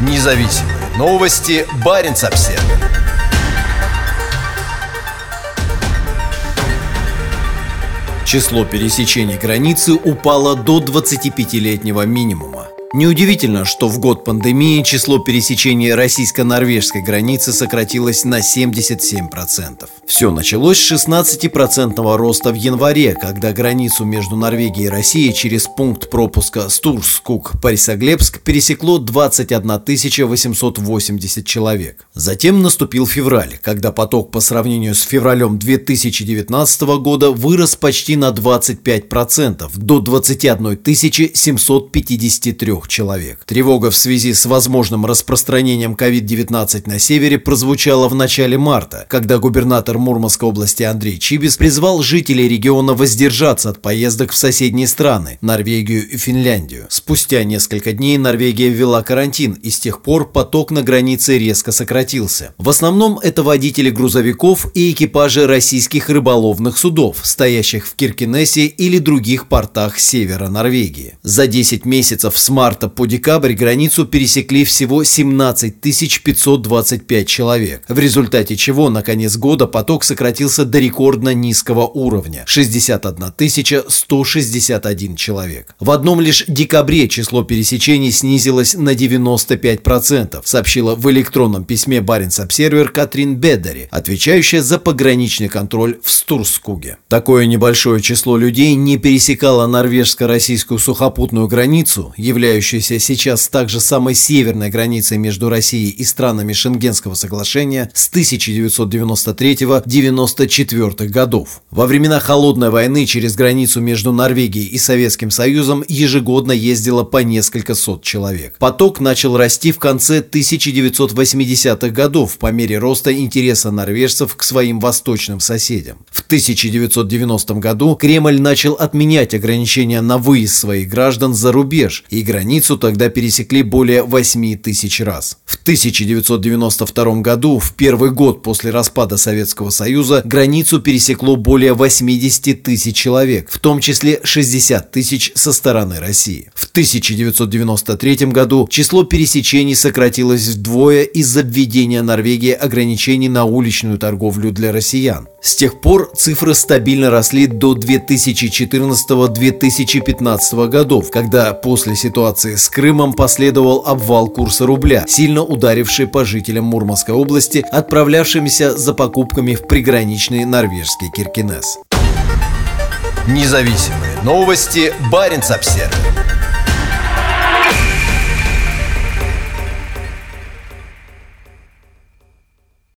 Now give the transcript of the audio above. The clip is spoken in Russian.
Независимые новости. Барин обсерва Число пересечений границы упало до 25-летнего минимума. Неудивительно, что в год пандемии число пересечений российско-норвежской границы сократилось на 77%. Все началось с 16% роста в январе, когда границу между Норвегией и Россией через пункт пропуска Стурскук-Борисоглебск пересекло 21 880 человек. Затем наступил февраль, когда поток по сравнению с февралем 2019 года вырос почти на 25% до 21 753 человек. Тревога в связи с возможным распространением COVID-19 на севере прозвучала в начале марта, когда губернатор Мурманской области Андрей Чибис призвал жителей региона воздержаться от поездок в соседние страны – Норвегию и Финляндию. Спустя несколько дней Норвегия ввела карантин, и с тех пор поток на границе резко сократился. В основном это водители грузовиков и экипажи российских рыболовных судов, стоящих в Киркинессе или других портах севера Норвегии. За 10 месяцев с марта марта по декабрь границу пересекли всего 17 525 человек, в результате чего на конец года поток сократился до рекордно низкого уровня – 61 161 человек. В одном лишь декабре число пересечений снизилось на 95%, сообщила в электронном письме Баренц Обсервер Катрин Бедери, отвечающая за пограничный контроль в Стурскуге. Такое небольшое число людей не пересекало норвежско-российскую сухопутную границу, являющуюся являющейся сейчас также самой северной границей между Россией и странами Шенгенского соглашения с 1993-94 годов. Во времена Холодной войны через границу между Норвегией и Советским Союзом ежегодно ездило по несколько сот человек. Поток начал расти в конце 1980-х годов по мере роста интереса норвежцев к своим восточным соседям. В 1990 году Кремль начал отменять ограничения на выезд своих граждан за рубеж, и границу тогда пересекли более 8 тысяч раз. В 1992 году, в первый год после распада Советского Союза, границу пересекло более 80 тысяч человек, в том числе 60 тысяч со стороны России. В 1993 году число пересечений сократилось вдвое из-за введения Норвегии ограничений на уличную торговлю для россиян. С тех пор цифры стабильно росли до 2014-2015 годов, когда после ситуации с Крымом последовал обвал курса рубля, сильно ударивший по жителям Мурманской области, отправлявшимися за покупками в приграничный норвежский Киркинес. Независимые новости. Барин обсервис